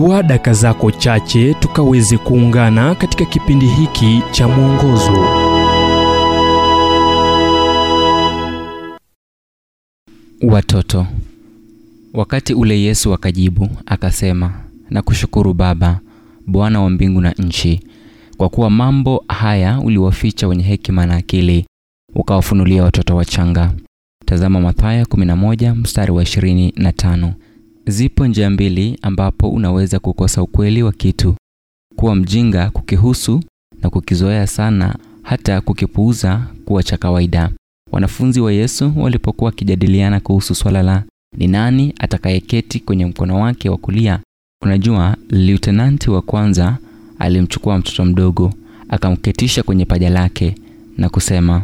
chukua daka zako chache tukaweze kuungana katika kipindi hiki cha mwongozo Watoto. Wakati ule Yesu akajibu akasema, na kushukuru Baba, Bwana wa mbingu na nchi, kwa kuwa mambo haya uliwaficha wenye hekima na akili, ukawafunulia watoto wachanga. Tazama Mathayo 11 mstari wa 25. Zipo njia mbili ambapo unaweza kukosa ukweli wa kitu: kuwa mjinga kukihusu na kukizoea sana hata kukipuuza kuwa cha kawaida. Wanafunzi wa Yesu walipokuwa wakijadiliana kuhusu swala la ni nani atakayeketi kwenye mkono wake wa kulia, unajua, liutenanti wa kwanza alimchukua mtoto mdogo akamketisha kwenye paja lake na kusema,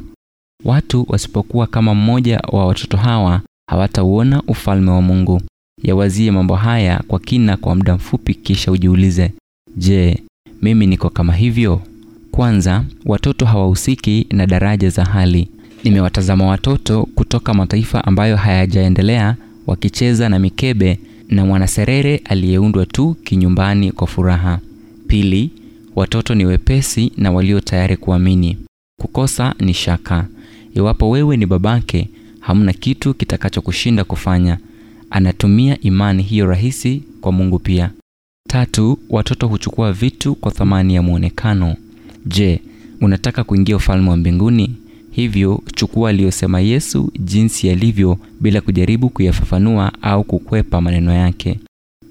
watu wasipokuwa kama mmoja wa watoto hawa hawatauona ufalme wa Mungu. Yawazie mambo haya kwa kina kwa muda mfupi, kisha ujiulize, je, mimi niko kama hivyo? Kwanza, watoto hawahusiki na daraja za hali. Nimewatazama watoto kutoka mataifa ambayo hayajaendelea wakicheza na mikebe na mwanaserere aliyeundwa tu kinyumbani kwa furaha. Pili, watoto ni wepesi na walio tayari kuamini. Kukosa ni shaka. Iwapo wewe ni babake, hamna kitu kitakachokushinda kufanya. Anatumia imani hiyo rahisi kwa Mungu pia. Tatu, watoto huchukua vitu kwa thamani ya mwonekano. Je, unataka kuingia ufalme wa mbinguni? Hivyo chukua aliyosema Yesu jinsi yalivyo bila kujaribu kuyafafanua au kukwepa maneno yake.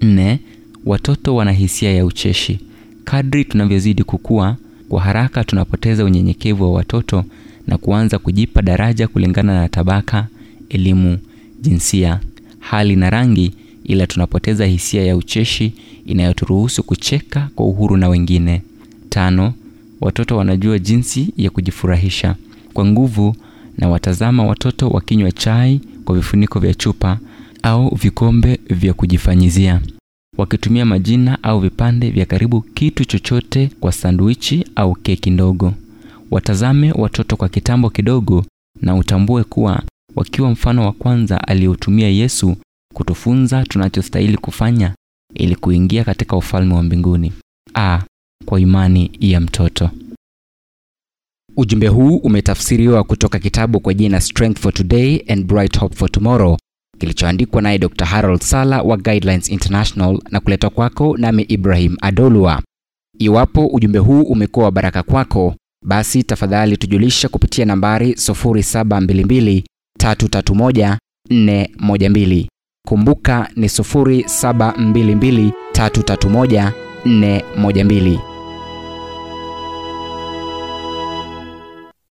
Nne, watoto wana hisia ya ucheshi. Kadri tunavyozidi kukua, kwa haraka tunapoteza unyenyekevu wa watoto na kuanza kujipa daraja kulingana na tabaka, elimu, jinsia, hali na rangi, ila tunapoteza hisia ya ucheshi inayoturuhusu kucheka kwa uhuru na wengine. Tano, watoto wanajua jinsi ya kujifurahisha kwa nguvu na watazama watoto wakinywa chai kwa vifuniko vya chupa au vikombe vya kujifanyizia, wakitumia majina au vipande vya karibu kitu chochote kwa sandwichi au keki ndogo. Watazame watoto kwa kitambo kidogo na utambue kuwa wakiwa mfano wa kwanza aliotumia Yesu kutufunza tunachostahili kufanya ili kuingia katika ufalme wa mbinguni. A, kwa imani ya mtoto. Ujumbe huu umetafsiriwa kutoka kitabu kwa jina Strength for Today and Bright Hope for Tomorrow kilichoandikwa naye Dr. Harold Sala wa Guidelines International na kuletwa kwako nami Ibrahim Adolwa. Iwapo ujumbe huu umekuwa wa baraka kwako, basi tafadhali tujulisha kupitia nambari 0722 331 412. Kumbuka ni 0722 331 412.